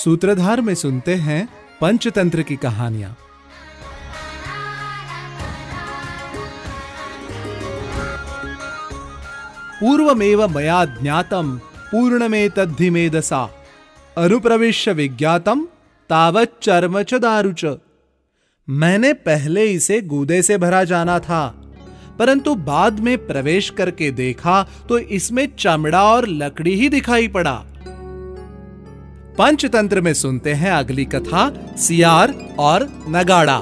सूत्रधार में सुनते हैं पंचतंत्र की कहानियाँ। पूर्वमेव मया ज्ञातम पूर्णमेतद्धिमेदसा अनुप्रविश्य विज्ञातम तावत चर्म च दारुच मैंने पहले इसे गूदे से भरा जाना था, परंतु बाद में प्रवेश करके देखा तो इसमें चमड़ा और लकड़ी ही दिखाई पड़ा। पंचतंत्र में सुनते हैं अगली कथा, सियार और नगाड़ा।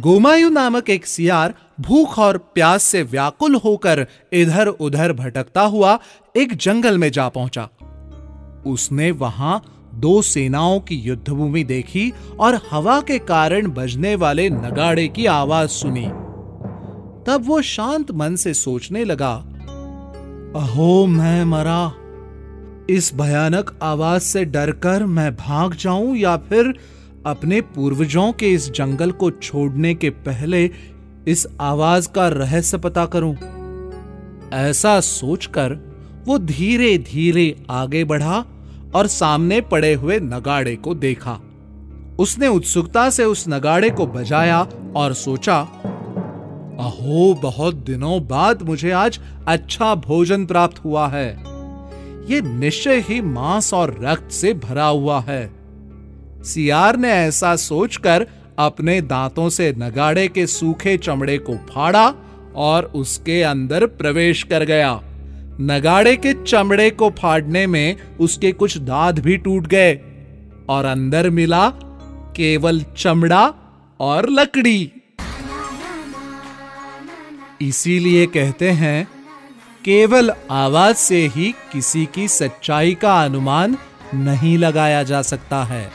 गोमायु नामक एक सियार भूख और प्यास से व्याकुल होकर इधर उधर भटकता हुआ एक जंगल में जा पहुँचा। उसने वहाँ दो सेनाओं की युद्धभूमि देखी और हवा के कारण बजने वाले नगाड़े की आवाज़ सुनी। तब वो शांत मन से सोचने लगा, अहो, मैं मरा इस भयानक आवाज़ से डरकर मैं भाग जाऊँ या फिर अपने पूर्वजों के इस जंगल को छोड़ने के पहले इस आवाज़ का रहस्य पता करूँ? ऐसा सोचकर वो धीरे धीरे आगे बढ़ा और सामने पड़े हुए नगाड़े को देखा। उसने उत्सुकता से उस नगाड़े को बजाया और सोचा, अहो, बहुत दिनों बाद मुझे आज अच्छा भोजन प्राप्त हुआ है। ये निश्चय ही मांस और रक्त से भरा हुआ है। सियार ने ऐसा सोचकर अपने दांतों से नगाड़े के सूखे चमड़े को फाड़ा और उसके अंदर प्रवेश कर गया। नगाड़े के चमड़े को फाड़ने में उसके कुछ दांत भी टूट गए और अंदर मिला केवल चमड़ा और लकड़ी। इसीलिए कहते हैं केवल आवाज़ से ही किसी की सच्चाई का अनुमान नहीं लगाया जा सकता है।